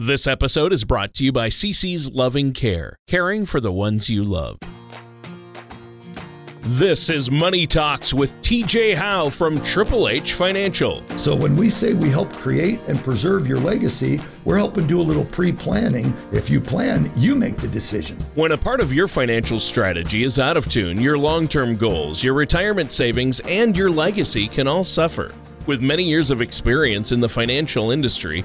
This episode is brought to you by CC's Loving Care, caring for the ones you love. This is Money Talks with TJ Howe from Triple H Financial. So when we say we help create and preserve your legacy, we're helping do a little pre-planning. If you plan, you make the decision. When a part of your financial strategy is out of tune, your long-term goals, your retirement savings, and your legacy can all suffer. With many years of experience in the financial industry,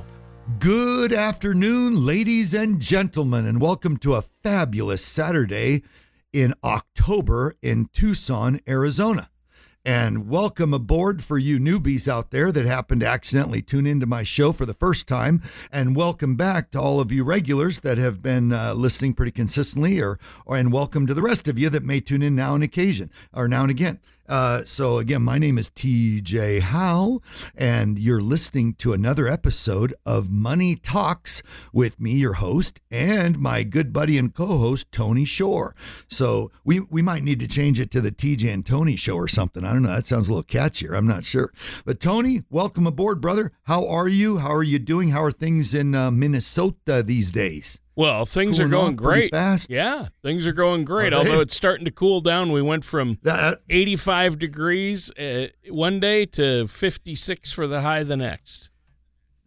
Good afternoon, ladies and gentlemen, and welcome to a fabulous Saturday in October in Tucson, Arizona. And welcome aboard for you newbies out there that happen to accidentally tune into my show for the first time. And welcome back to all of you regulars that have been uh, listening pretty consistently, or, or and welcome to the rest of you that may tune in now and occasion or now and again. Uh, so, again, my name is TJ Howe, and you're listening to another episode of Money Talks with me, your host, and my good buddy and co host, Tony Shore. So, we, we might need to change it to the TJ and Tony show or something. I don't know. That sounds a little catchier. I'm not sure. But, Tony, welcome aboard, brother. How are you? How are you doing? How are things in uh, Minnesota these days? Well, things are going great. fast. Yeah, things are going great. Are? Although it's starting to cool down. We went from That, 85 degrees uh, one day to 56 for the high the next.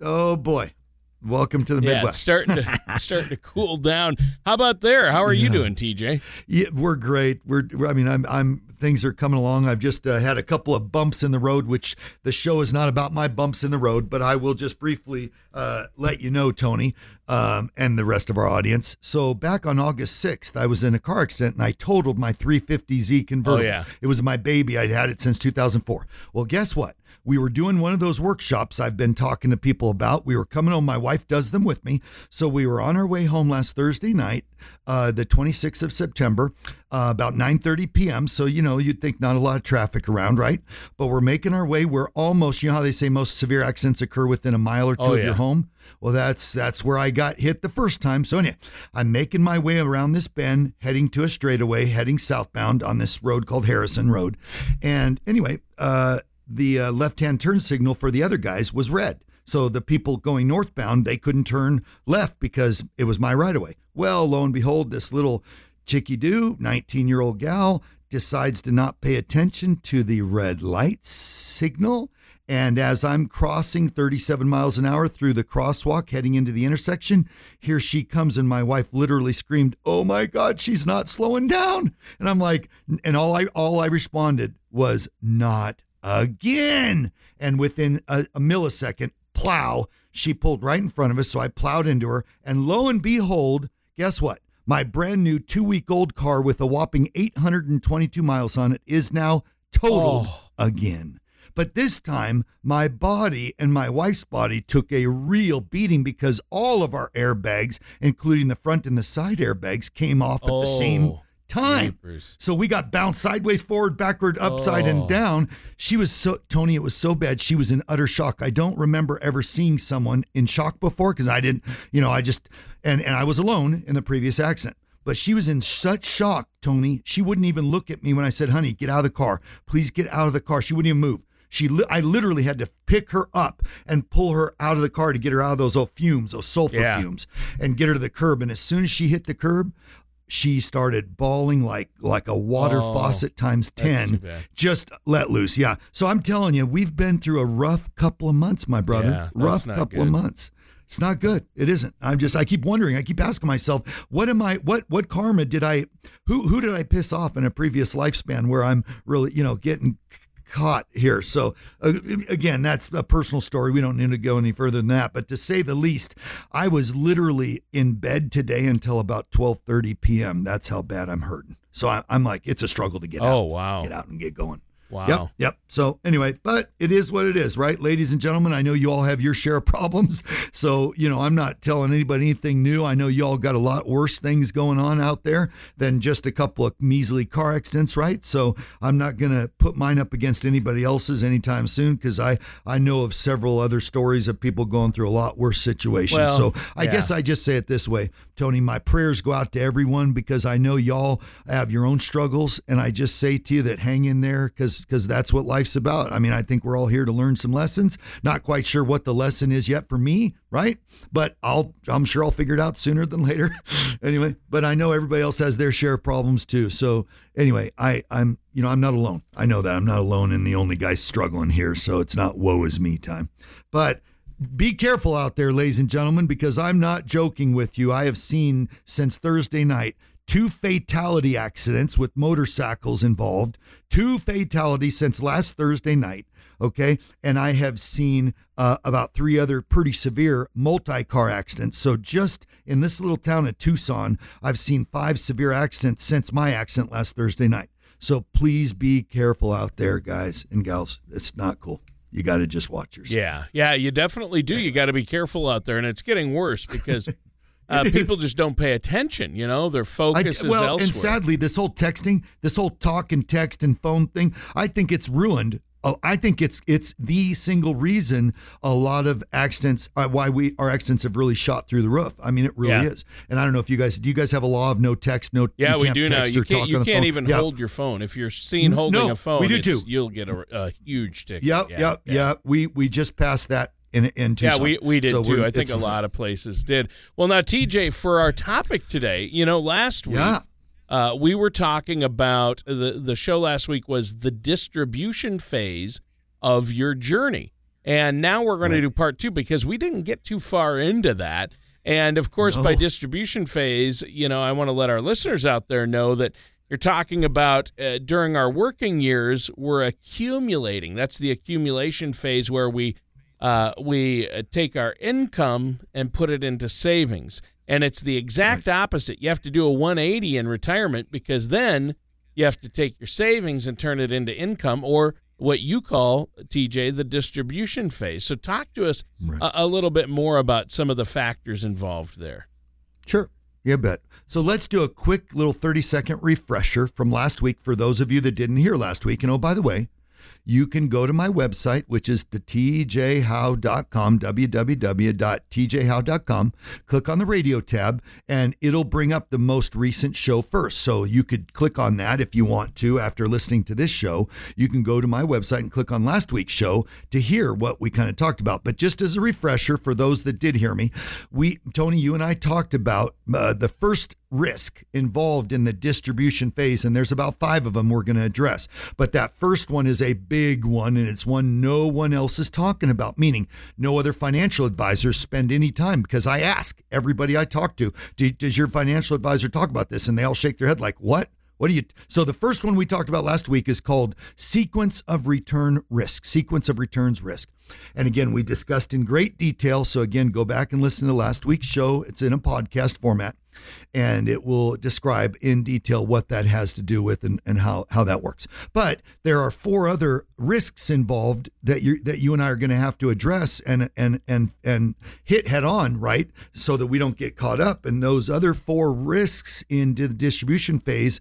oh, boy. Welcome to the Yeah, it's Midwest. starting to starting to cool down. How about there? How are you doing, TJ? Yeah, we're great. We're, we're- I mean, I'm, I'm. Things are coming along. I've just uh, had a couple of bumps in the road, which the show is not about my bumps in the road, but I will just briefly uh, let you know, Tony, um, and the rest of our audience. So back on August 6th, I was in a car accident and I totaled my 350Z convertible. Oh, yeah. It was my baby. I'd had it since 2004. Well, guess what? We were doing one of those workshops I've been talking to people about. We were coming home. My wife does them with me. So we were on our way home last Thursday night, uh, the 26th of September, uh, about 9:30 p.m. So you know you'd think not a lot of traffic around, right? But we're making our way. We're almost. You know how they say most severe accidents occur within a mile or two Oh, of yeah. your home. Well, that's that's where I got hit the first time. So anyway, I'm making my way around this bend, heading to a straightaway, heading southbound on this road called Harrison Road. And anyway, uh, the uh, left-hand turn signal for the other guys was red. So the people going northbound, they couldn't turn left because it was my right of way. Well, lo and behold, this little chickie doo, 19 year old gal, decides to not pay attention to the red light signal. And as I'm crossing 37 miles an hour through the crosswalk heading into the intersection, here she comes, and my wife literally screamed, "Oh my God, she's not slowing down!" And I'm like, and all I all I responded was, "Not again!" And within a, a millisecond, plow, she pulled right in front of us. So I plowed into her, and lo and behold, guess what? My brand new two week old car with a whopping 822 miles on it is now totaled Oh. again. But this time, my body and my wife's body took a real beating because all of our airbags, including the front and the side airbags, came off at the same Oh, time. So we got bounced sideways, forward, backward, upside, Oh. and down. She was so, Tony, it was so bad. She was in utter shock. I don't remember ever seeing someone in shock before because I didn't, you know, I just, and, and I was alone in the previous accident. But she was in such shock, Tony. She wouldn't even look at me when I said, honey, get out of the car. Please get out of the car. She wouldn't even move. She, li- I literally had to pick her up and pull her out of the car to get her out of those old fumes, those sulfur Yeah. fumes, and get her to the curb. And as soon as she hit the curb, she started bawling like like a water Oh, faucet times 10 just let loose yeah. So i'm telling you we've been through a rough couple of months my brother. Yeah, rough couple of months. It's not good. It isn't. I'm just i keep wondering. I keep asking myself what am i what what karma did i who who did i piss off in a previous lifespan where i'm really you know getting caught here. So uh, again that's a personal story. We don't need to go any further than that. But to say the least i was literally in bed today until about 12:30 p.m. that's how bad i'm hurting. So I, i'm like it's a struggle to get out Oh, wow. get out and get going Wow. Yep. Yep. So anyway, but it is what it is, right? Ladies and gentlemen, I know you all have your share of problems. So, you know, I'm not telling anybody anything new. I know you all got a lot worse things going on out there than just a couple of measly car accidents, right? So I'm not going to put mine up against anybody else's anytime soon because I, I know of several other stories of people going through a lot worse situations. Well, so I yeah. guess I just say it this way, Tony, my prayers go out to everyone because I know y'all have your own struggles. And I just say to you that hang in there because that's what life's about. I mean, I think we're all here to learn some lessons. Not quite sure what the lesson is yet for me, right? But I'll I'm sure I'll figure it out sooner than later. anyway, but I know everybody else has their share of problems too. So anyway, I I'm you know I'm not alone. I know that I'm not alone and the only guy struggling here. So it's not woe is me time. But be careful out there, ladies and gentlemen, because I'm not joking with you. I have seen since Thursday night two fatality accidents with motorcycles involved, two fatalities since last Thursday night. Okay. And I have seen uh, about three other pretty severe multi car accidents. So just in this little town of Tucson, I've seen five severe accidents since my accident last Thursday night. So please be careful out there, guys and gals. It's not cool. You got to just watch yourself. Yeah, yeah, you definitely do. You got to be careful out there, and it's getting worse because uh, people just don't pay attention. You know, their I, focus is well, elsewhere. and sadly, this whole texting, this whole talk and text and phone thing, I think it's ruined. Uh, I think it's it's the single reason a lot of accidents uh, why we our accidents have really shot through the roof. I mean, it really Yeah. is. And I don't know if you guys do. You guys have a law of no text, no. yeah, you we can't do now. text You can't. You can't even Yeah. hold your phone if you're seen holding no, a phone. we do too. You'll get a, a huge ticket. Yep, yeah, yep, yeah. yeah. We we just passed that in in Yeah, we, we did So too. I think a lot of places did. Well, now, TJ, for our topic today, you know, last week Yeah. Uh, we were talking about the the show last week was the distribution phase of your journey, and now we're going to do part two because we didn't get too far into that. And of course, by distribution phase, you know, I want to let our listeners out there know that you're talking about uh, during our working years, we're accumulating. That's the accumulation phase where we uh, we uh, take our income and put it into savings. And it's the exact opposite. You have to do a 180 in retirement because then you have to take your savings and turn it into income or what you call, TJ, the distribution phase. So, talk to us Right. a, a little bit more about some of the factors involved there. Sure. Yeah, bet. So let's do a quick little 30 second refresher from last week for those of you that didn't hear last week. And oh, by the way, you can go to my website, which is the tjhowe.com, www.tjhowe.com. Click on the radio tab, and it'll bring up the most recent show first. So you could click on that if you want to after listening to this show. You can go to my website and click on last week's show to hear what we kind of talked about. But just as a refresher for those that did hear me, we, Tony, you and I talked about uh, the first risk involved in the distribution phase, and there's about five of them we're going to address. But that first one is a big one, and it's one no one else is talking about, meaning no other financial advisors spend any time because I ask everybody I talk to, does your financial advisor talk about this? And they all shake their head like, what? What do you? So the first one we talked about last week is called sequence of return risk. Sequence of returns risk. And again, we discussed in great detail. So again, go back and listen to last week's show. It's in a podcast format, and it will describe in detail what that has to do with and, and how how that works. But there are four other risks involved that you that you and I are going to have to address and and and and hit head on, right? So that we don't get caught up. And those other four risks in the distribution phase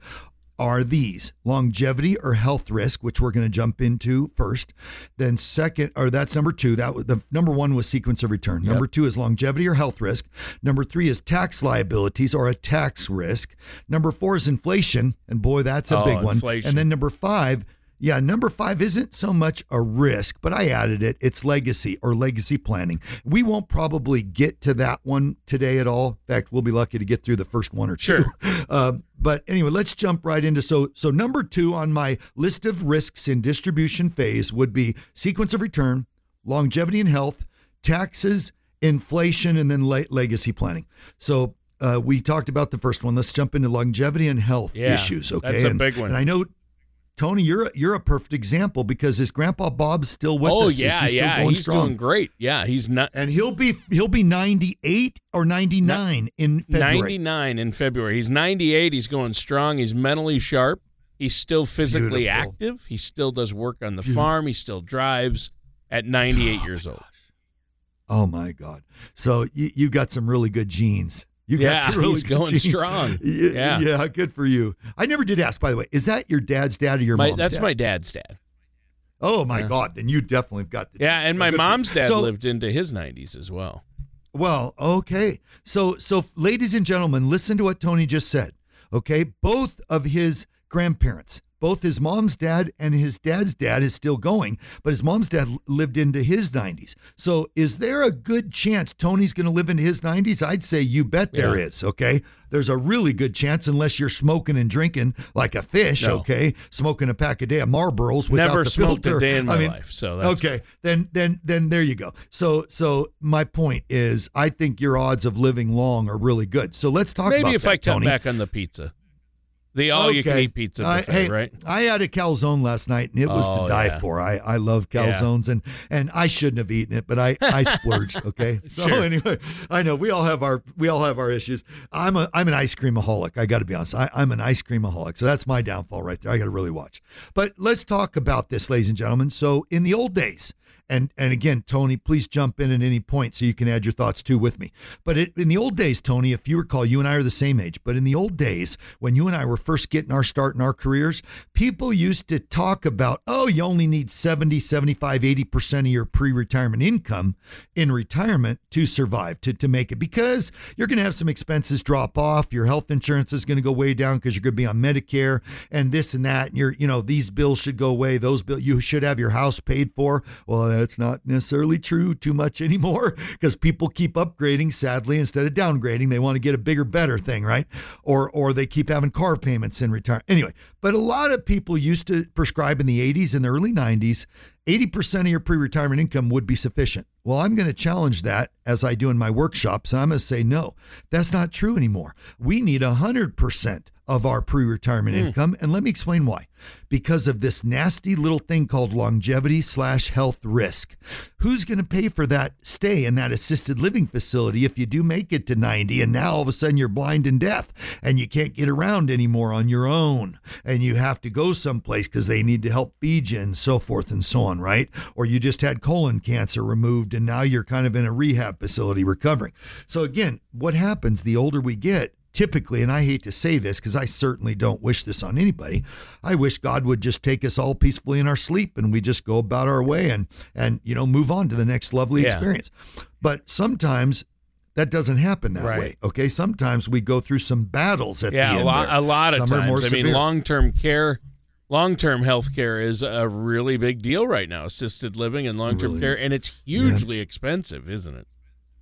are these longevity or health risk, which we're going to jump into first. Then second, or that's number two. That was the number one was sequence of return. Number two is longevity or health risk. Number three is tax liabilities or a tax risk. Number four is inflation, and boy, that's a Oh, big one. And then number five. Yeah, number five isn't so much a risk, but I added it. It's legacy or legacy planning. We won't probably get to that one today at all. In fact, we'll be lucky to get through the first one or two. Sure. Uh, but anyway, let's jump right into so so number two on my list of risks in distribution phase would be sequence of return, longevity and health, taxes, inflation, and then le- legacy planning. So uh, we talked about the first one. Let's jump into longevity and health Yeah, issues. Okay, that's a and, big one. And I know. Tony, you're a, you're a perfect example because his grandpa Bob's still with oh us. Is yeah, he still yeah, going he's strong? doing great. Yeah, he's not and he'll be he'll be 98 or 99 in February. 99 in February. He's 98. He's going strong. He's mentally sharp. He's still physically Beautiful. active. He still does work on the Beautiful. farm. He still drives at 98 Oh, years old. Oh my God! So you you got some really good genes. You got Yeah, some really he's going genes. strong. Yeah. yeah, good for you. I never did ask, by the way. Is that your dad's dad or your My, mom's that's dad? my dad's dad. Oh my Yeah. God! Then you definitely have got the. Yeah, genes. and So my good for you. mom's dad So- lived into his 90s as well. Well, okay. So, so, ladies and gentlemen, listen to what Tony just said. Okay, both of his grandparents, both his mom's dad and his dad's dad, is still going, but his mom's dad lived into his 90s. So, is there a good chance Tony's going to live into his 90s? I'd say you bet there Yeah. is. Okay, there's a really good chance, unless you're smoking and drinking like a fish. No. Okay, smoking a pack a day of Marlboros without Never the smoked filter. a day in my I mean, life. So that's okay then then then there you go so so my point is i think your odds of living long are really good so let's talk about Maybe about if that, I cut Tony. back on the pizza. The all you can eat pizza I- buffet, hey, right? I had a calzone last night and it was Oh, to die yeah. for. I, I love Yeah. calzones and and I shouldn't have eaten it, but I, I splurged. Okay, so Sure. anyway, I know we all have our we all have our issues. I'm a I'm an ice creamaholic. I got to be honest. I, I'm an ice creamaholic, so that's my downfall right there. I got to really watch. But let's talk about this, ladies and gentlemen. So in the old days. And and again, Tony, please jump in at any point so you can add your thoughts too with me. But it, in the old days, Tony, if you recall, you and I are the same age. But in the old days, when you and I were first getting our start in our careers, people used to talk about, oh, you only need 70, 75, 80% of your pre-retirement income in retirement to survive, to, to make it. Because you're going to have some expenses drop off. Your health insurance is going to go way down because you're going to be on Medicare and this and that. And you're, you know, these bills should go away. Those bills, you should have your house paid for. Well, that's not necessarily true too much anymore because people keep upgrading. Sadly, instead of downgrading, they want to get a bigger, better thing, right? Or or they keep having car payments in retirement. Anyway, but a lot of people used to prescribe in the 80s and the early 90s. 80% of your pre retirement income would be sufficient. Well, I'm going to challenge that as I do in my workshops, and I'm going to say, no, that's not true anymore. We need 100% of our pre retirement hmm. income. And let me explain why. Because of this nasty little thing called longevity slash health risk. Who's going to pay for that stay in that assisted living facility if you do make it to 90 and now all of a sudden you're blind and deaf and you can't get around anymore on your own and you have to go someplace because they need to help feed you and so forth and so on, right? Or you just had colon cancer removed and now you're kind of in a rehab facility recovering. So, again, what happens the older we get? Typically, and I hate to say this because I certainly don't wish this on anybody. I wish God would just take us all peacefully in our sleep and we just go about our way and and you know move on to the next lovely Yeah. experience. But sometimes that doesn't happen that Right. way. Okay, sometimes we go through some battles at Yeah, the end. there. a lot of Some are more times. I mean, long-term care, long-term health care is a really big deal right now. Assisted living and long-term Really? care, and it's hugely expensive, isn't it?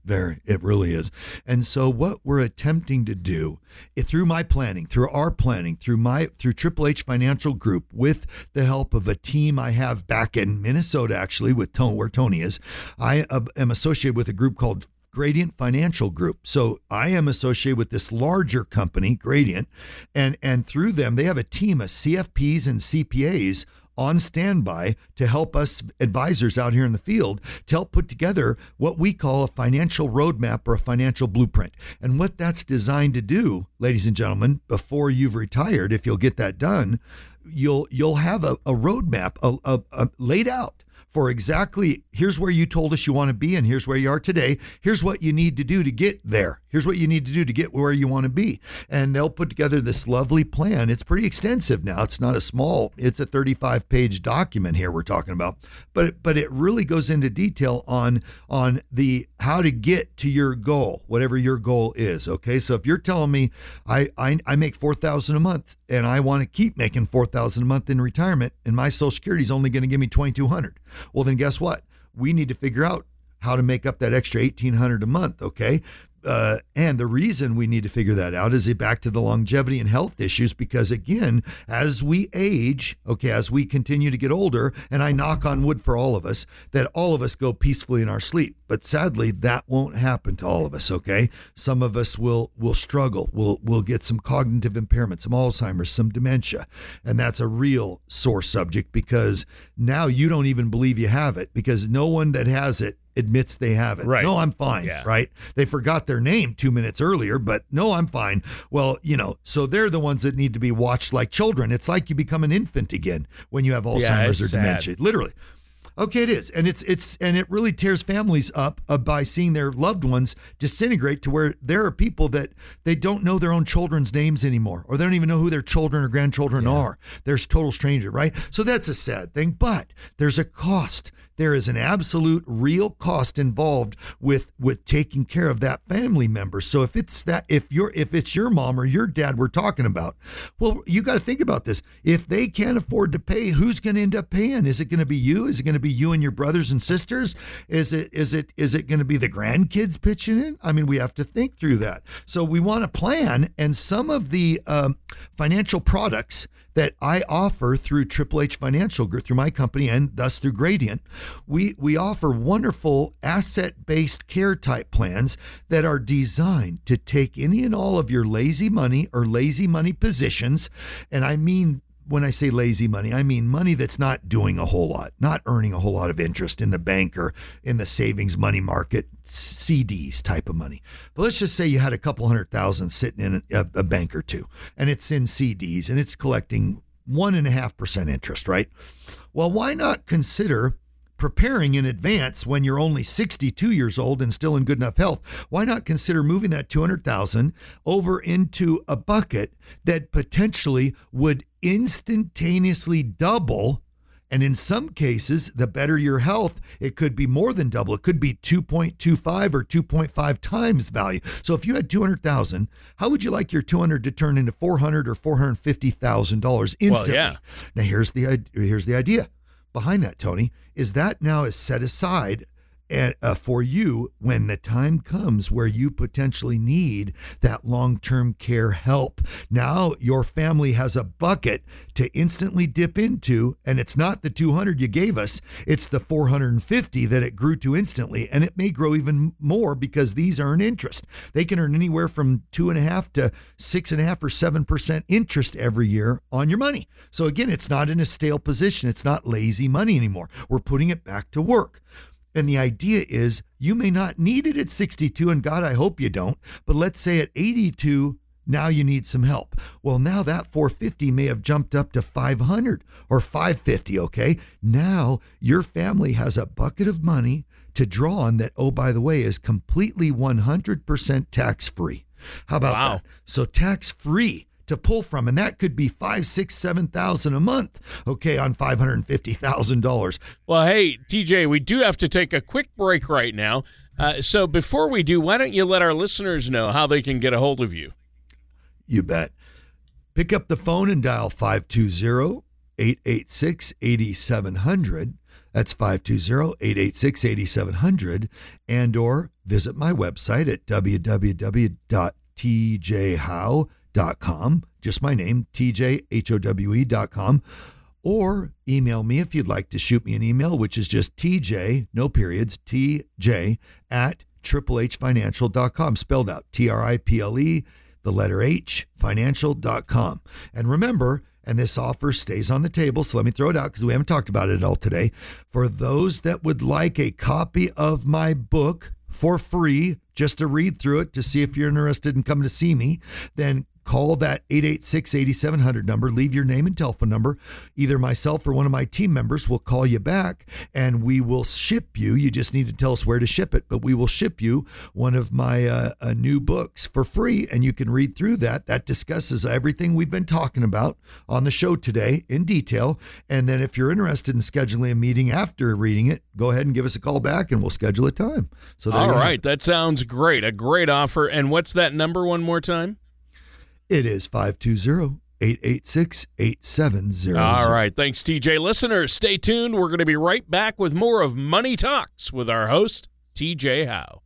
Very, it really is. And so, what we're attempting to do through my planning, through our planning, through my through Triple H Financial Group, with the help of a team I have back in Minnesota, actually, with Tony, where Tony is, I uh, am associated with a group called Gradient Financial Group. So I am associated with this larger company, Gradient, and and through them they have a team of CFPs and CPAs on standby to help us advisors out here in the field to help put together what we call a financial roadmap or a financial blueprint. And what that's designed to do, ladies and gentlemen, before you've retired, if you'll get that done, you'll you'll have a, a roadmap a, a, a laid out for exactly here's where you told us you want to be and here's where you are today. Here's what you need to do to get there. Here's what you need to do to get where you want to be. And they'll put together this lovely plan. It's pretty extensive now. It's not a small, it's a 35 page document here we're talking about. But but it really goes into detail on on the how to get to your goal, whatever your goal is. Okay. So if you're telling me I I, I make four thousand a month and I want to keep making four thousand a month in retirement and my social security is only going to give me twenty two hundred. Well then guess what? We need to figure out how to make up that extra 1800 a month okay uh, and the reason we need to figure that out is it back to the longevity and health issues because again as we age okay as we continue to get older and i knock on wood for all of us that all of us go peacefully in our sleep. But sadly that won't happen to all of us okay? Some of us will will struggle. We'll we'll get some cognitive impairment some alzheimer's some dementia. And that's a real sore subject because now you don't even believe you have it because no one that has it admits they have it. Right. No, I'm fine. Yeah. Right. They forgot their name two minutes earlier, but no, I'm fine. Well, you know, so they're the ones that need to be watched like children. It's like you become an infant again when you have Alzheimer's or it's sad. dementia. Literally. Okay, it is, and it's it's and it really tears families up uh, by seeing their loved ones disintegrate to where there are people that they don't know their own children's names anymore, or they don't even know who their children or grandchildren are. There's total stranger, right? So that's a sad thing, but there's a cost. There is an absolute real cost involved with with taking care of that family member. So if it's that if you're if it's your mom or your dad we're talking about, well, you got to think about this. If they can't afford to pay, who's going to end up paying? Is it going to be you? Is it going to be you and your brothers and sisters? Is it is it is it going to be the grandkids pitching in? I mean, we have to think through that. So we want to plan, and some of the um, financial products that I offer through Triple H Financial Group, through my company, and thus through Gradient, we we offer wonderful asset-based care type plans that are designed to take any and all of your lazy money or lazy money positions, and I mean when I say lazy money, I mean money that's not doing a whole lot, not earning a whole lot of interest in the bank or in the savings money market, CDs type of money. But let's just say you had a couple hundred thousand sitting in a, a bank or two, and it's in CDs and it's collecting one and a half percent interest, right? Well, why not consider preparing in advance when you're only 62 years old and still in good enough health why not consider moving that 200,000 over into a bucket that potentially would instantaneously double and in some cases the better your health it could be more than double. It could be 2.25 or 2.5 times value. So if you had 200,000 how would you like your 200 to turn into 400 or 450,000 dollars instantly? Well, yeah. now here's the here's the idea behind that, Tony, is that now is set aside uh, for you when the time comes where you potentially need that long term care help. Now your family has a bucket to instantly dip into, and it's not the 200 you gave us, it's the 450 that it grew to instantly. And it may grow even more because these earn interest. They can earn anywhere from two and a half to six and a half or seven percent interest every year on your money. So again, it's not in a stale position, it's not lazy money anymore. We're putting it back to work. And the idea is you may not need it at 62, and God, I hope you don't. But let's say at 82, now you need some help. Well, now that 450 may have jumped up to 500 or 550, okay? Now your family has a bucket of money to draw on that, oh, by the way, is completely 100% tax free. How about Wow. that? So tax free to pull from, and that could be five, six, seven thousand a month, okay, on five hundred and fifty thousand dollars. Well, hey, TJ, we do have to take a quick break right now. Uh, so before we do, why don't you let our listeners know how they can get a hold of you? You bet. Pick up the phone and dial 520 886 8700. That's 520 886 8700. And or visit my website at www.tjhowe.com. Just my name, tjhowe.com. Or email me if you'd like to shoot me an email, which is just tj, no periods, tj at triplehfinancial.com, spelled out T R I P L E, the letter H, financial.com. And remember, and this offer stays on the table, so let me throw it out because we haven't talked about it at all today. For those that would like a copy of my book for free, just to read through it to see if you're interested in coming to see me, then call that 886-8700 number. Leave your name and telephone number. Either myself or one of my team members will call you back and we will ship you. You just need to tell us where to ship it but we will ship you one of my uh, uh, new books for free and you can read through that. That discusses everything we've been talking about on the show today in detail. And then if you're interested in scheduling a meeting after reading it go ahead and give us a call back and we'll schedule a time. So All have that sounds great. A great offer. And what's that number one more time? It is 520 886 8700. All right. Thanks, TJ. Listeners, stay tuned. We're going to be right back with more of Money Talks with our host, TJ Howe.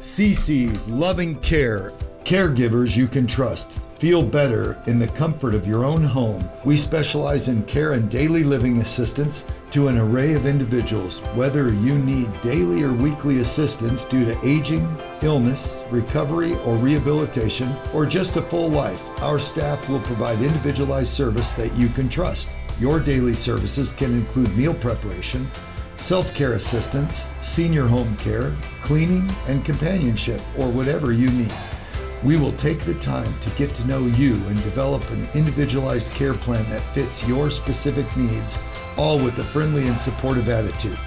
CC's Loving Care. Caregivers you can trust. Feel better in the comfort of your own home. We specialize in care and daily living assistance to an array of individuals, whether you need daily or weekly assistance due to aging, illness, recovery, or rehabilitation, or just a full life. Our staff will provide individualized service that you can trust. Your daily services can include meal preparation, self care assistance, senior home care, cleaning, and companionship, or whatever you need. We will take the time to get to know you and develop an individualized care plan that fits your specific needs, all with a friendly and supportive attitude.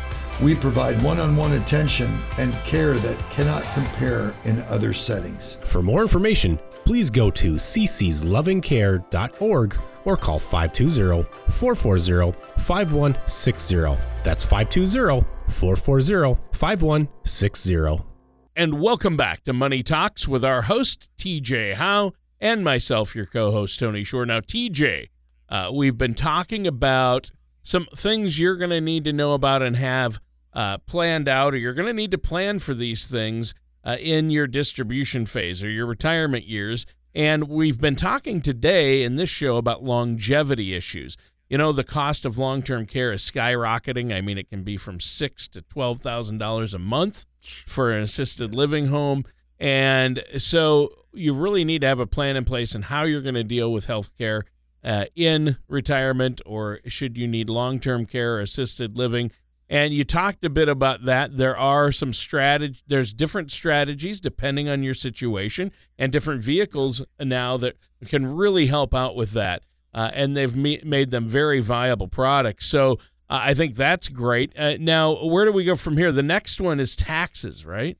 We provide one on one attention and care that cannot compare in other settings. For more information, please go to ccslovingcare.org or call 520 440 5160. That's 520 440 5160. And welcome back to Money Talks with our host, TJ Howe, and myself, your co host, Tony Shore. Now, TJ, uh, we've been talking about some things you're going to need to know about and have uh, planned out, or you're going to need to plan for these things uh, in your distribution phase or your retirement years. And we've been talking today in this show about longevity issues. You know, the cost of long-term care is skyrocketing. I mean, it can be from six to twelve thousand dollars a month for an assisted living home, and so you really need to have a plan in place and how you're going to deal with health care uh, in retirement, or should you need long-term care, or assisted living. And you talked a bit about that. There are some strategy. There's different strategies depending on your situation, and different vehicles now that can really help out with that uh, and they've me- made them very viable products. So uh, I think that's great. Uh, now, where do we go from here? The next one is taxes, right?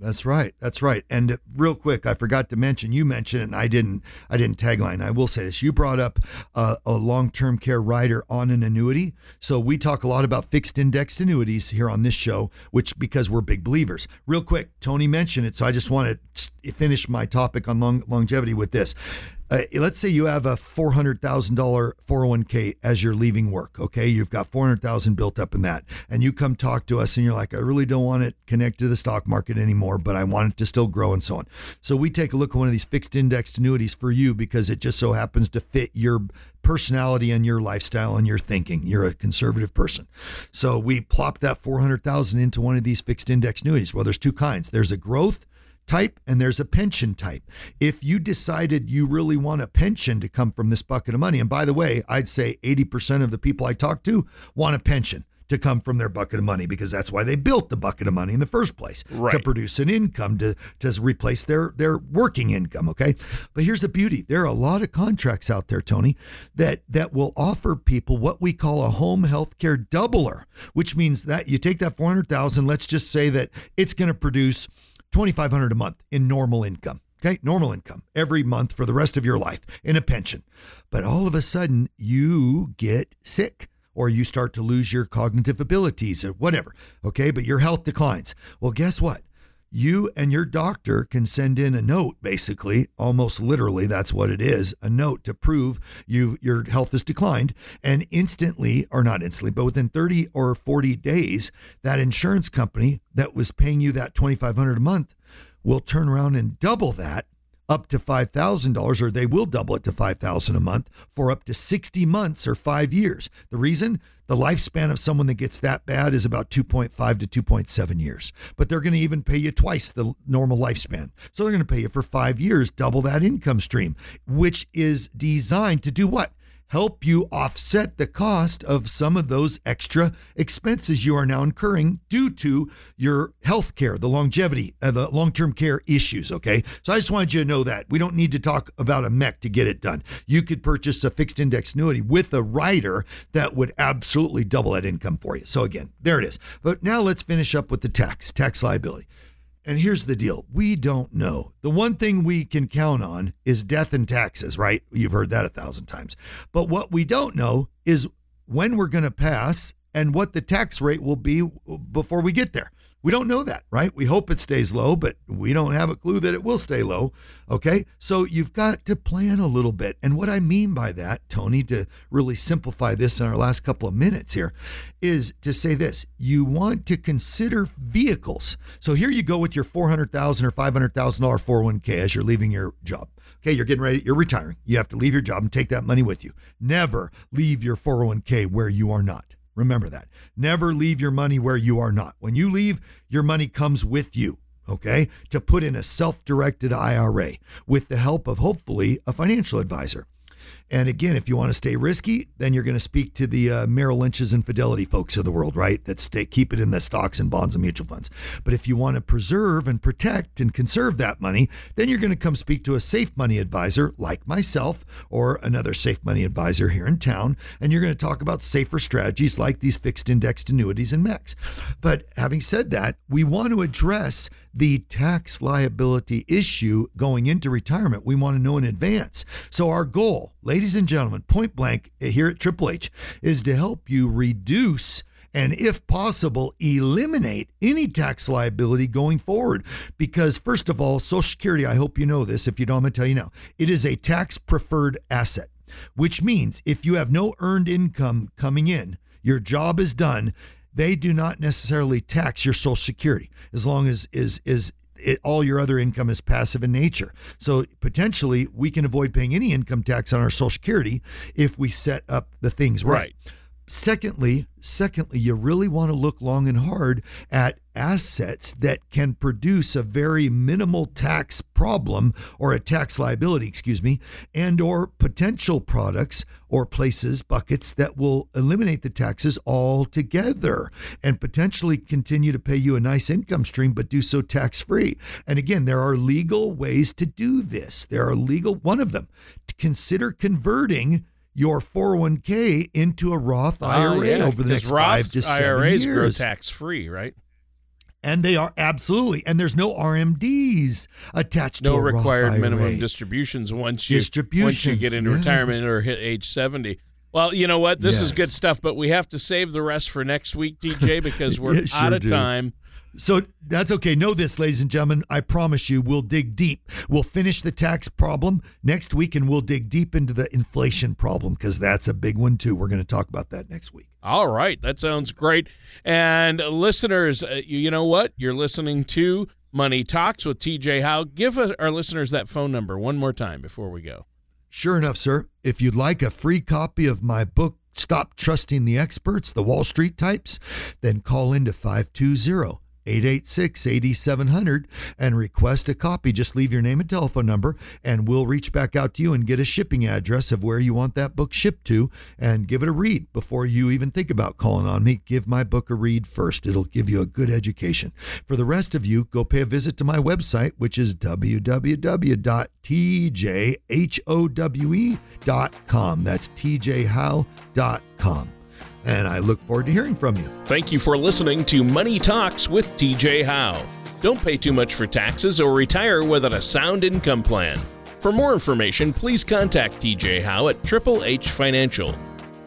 That's right. That's right. And real quick, I forgot to mention. You mentioned and I didn't. I didn't tagline. I will say this. You brought up uh, a long-term care rider on an annuity. So we talk a lot about fixed indexed annuities here on this show, which because we're big believers. Real quick, Tony mentioned it, so I just want to finish my topic on long, longevity with this. Uh, let's say you have a $400,000 401k as you're leaving work. Okay, you've got four hundred thousand built up in that, and you come talk to us, and you're like, I really don't want it connected to the stock market anymore, but I want it to still grow and so on. So we take a look at one of these fixed indexed annuities for you because it just so happens to fit your personality and your lifestyle and your thinking. You're a conservative person. So we plop that 400,000 into one of these fixed index annuities. Well, there's two kinds. There's a growth type and there's a pension type. If you decided you really want a pension to come from this bucket of money, and by the way, I'd say 80% of the people I talk to want a pension to come from their bucket of money because that's why they built the bucket of money in the first place right. to produce an income to, to replace their their working income okay but here's the beauty there are a lot of contracts out there tony that that will offer people what we call a home health care doubler which means that you take that 400000 let's just say that it's going to produce 2500 a month in normal income. Okay, normal income every month for the rest of your life in a pension. But all of a sudden, you get sick or you start to lose your cognitive abilities or whatever. Okay, but your health declines. Well, guess what? You and your doctor can send in a note basically almost literally that's what it is a note to prove you your health has declined and instantly or not instantly but within 30 or 40 days that insurance company that was paying you that 2,500 a month will turn around and double that up to $5,000 or they will double it to 5,000 a month for up to 60 months or 5 years. The reason the lifespan of someone that gets that bad is about 2.5 to 2.7 years. But they're going to even pay you twice the normal lifespan. So they're going to pay you for 5 years, double that income stream, which is designed to do what? Help you offset the cost of some of those extra expenses you are now incurring due to your health care, the longevity, uh, the long term care issues. Okay. So I just wanted you to know that. We don't need to talk about a MEC to get it done. You could purchase a fixed index annuity with a rider that would absolutely double that income for you. So again, there it is. But now let's finish up with the tax, tax liability. And here's the deal we don't know. The one thing we can count on is death and taxes, right? You've heard that a thousand times. But what we don't know is when we're going to pass and what the tax rate will be before we get there. We don't know that, right? We hope it stays low, but we don't have a clue that it will stay low. Okay. So you've got to plan a little bit. And what I mean by that, Tony, to really simplify this in our last couple of minutes here, is to say this you want to consider vehicles. So here you go with your 400,000 or $500,000 401k as you're leaving your job. Okay, you're getting ready, you're retiring. You have to leave your job and take that money with you. Never leave your 401k where you are not. Remember that. Never leave your money where you are not. When you leave, your money comes with you, okay, to put in a self directed IRA with the help of hopefully a financial advisor. And again, if you want to stay risky, then you're going to speak to the uh, Merrill Lynch's and Fidelity folks of the world, right? That stay keep it in the stocks and bonds and mutual funds. But if you want to preserve and protect and conserve that money, then you're going to come speak to a safe money advisor like myself or another safe money advisor here in town, and you're going to talk about safer strategies like these fixed indexed annuities and MECs. But having said that, we want to address the tax liability issue going into retirement. We want to know in advance. So, our goal, ladies and gentlemen, point blank here at Triple H, is to help you reduce and, if possible, eliminate any tax liability going forward. Because, first of all, Social Security, I hope you know this. If you don't, I'm going to tell you now, it is a tax preferred asset, which means if you have no earned income coming in, your job is done they do not necessarily tax your social security as long as is is it, all your other income is passive in nature. So potentially we can avoid paying any income tax on our social security if we set up the things right. right. Secondly, secondly, you really want to look long and hard at assets that can produce a very minimal tax problem or a tax liability, excuse me, and or potential products or places buckets that will eliminate the taxes altogether and potentially continue to pay you a nice income stream but do so tax free. And again, there are legal ways to do this. There are legal one of them to consider converting your 401k into a Roth IRA oh, yeah, over the next Roth five to seven IRAs years. grow tax free, right? And they are absolutely, and there's no RMDs attached no to no required Roth minimum IRA. distributions once you once you get into yes. retirement or hit age 70. Well, you know what? This yes. is good stuff, but we have to save the rest for next week, TJ, because we're sure out of do. time. So that's okay. Know this, ladies and gentlemen. I promise you, we'll dig deep. We'll finish the tax problem next week and we'll dig deep into the inflation problem because that's a big one, too. We're going to talk about that next week. All right. That sounds great. And listeners, uh, you know what? You're listening to Money Talks with TJ Howe. Give our listeners that phone number one more time before we go. Sure enough, sir. If you'd like a free copy of my book, Stop Trusting the Experts, the Wall Street Types, then call into 520 886 8700 and request a copy. Just leave your name and telephone number, and we'll reach back out to you and get a shipping address of where you want that book shipped to and give it a read before you even think about calling on me. Give my book a read first, it'll give you a good education. For the rest of you, go pay a visit to my website, which is www.tjhowe.com. That's tjhowe.com and I look forward to hearing from you. Thank you for listening to Money Talks with TJ Howe. Don't pay too much for taxes or retire without a sound income plan. For more information, please contact TJ Howe at Triple H Financial.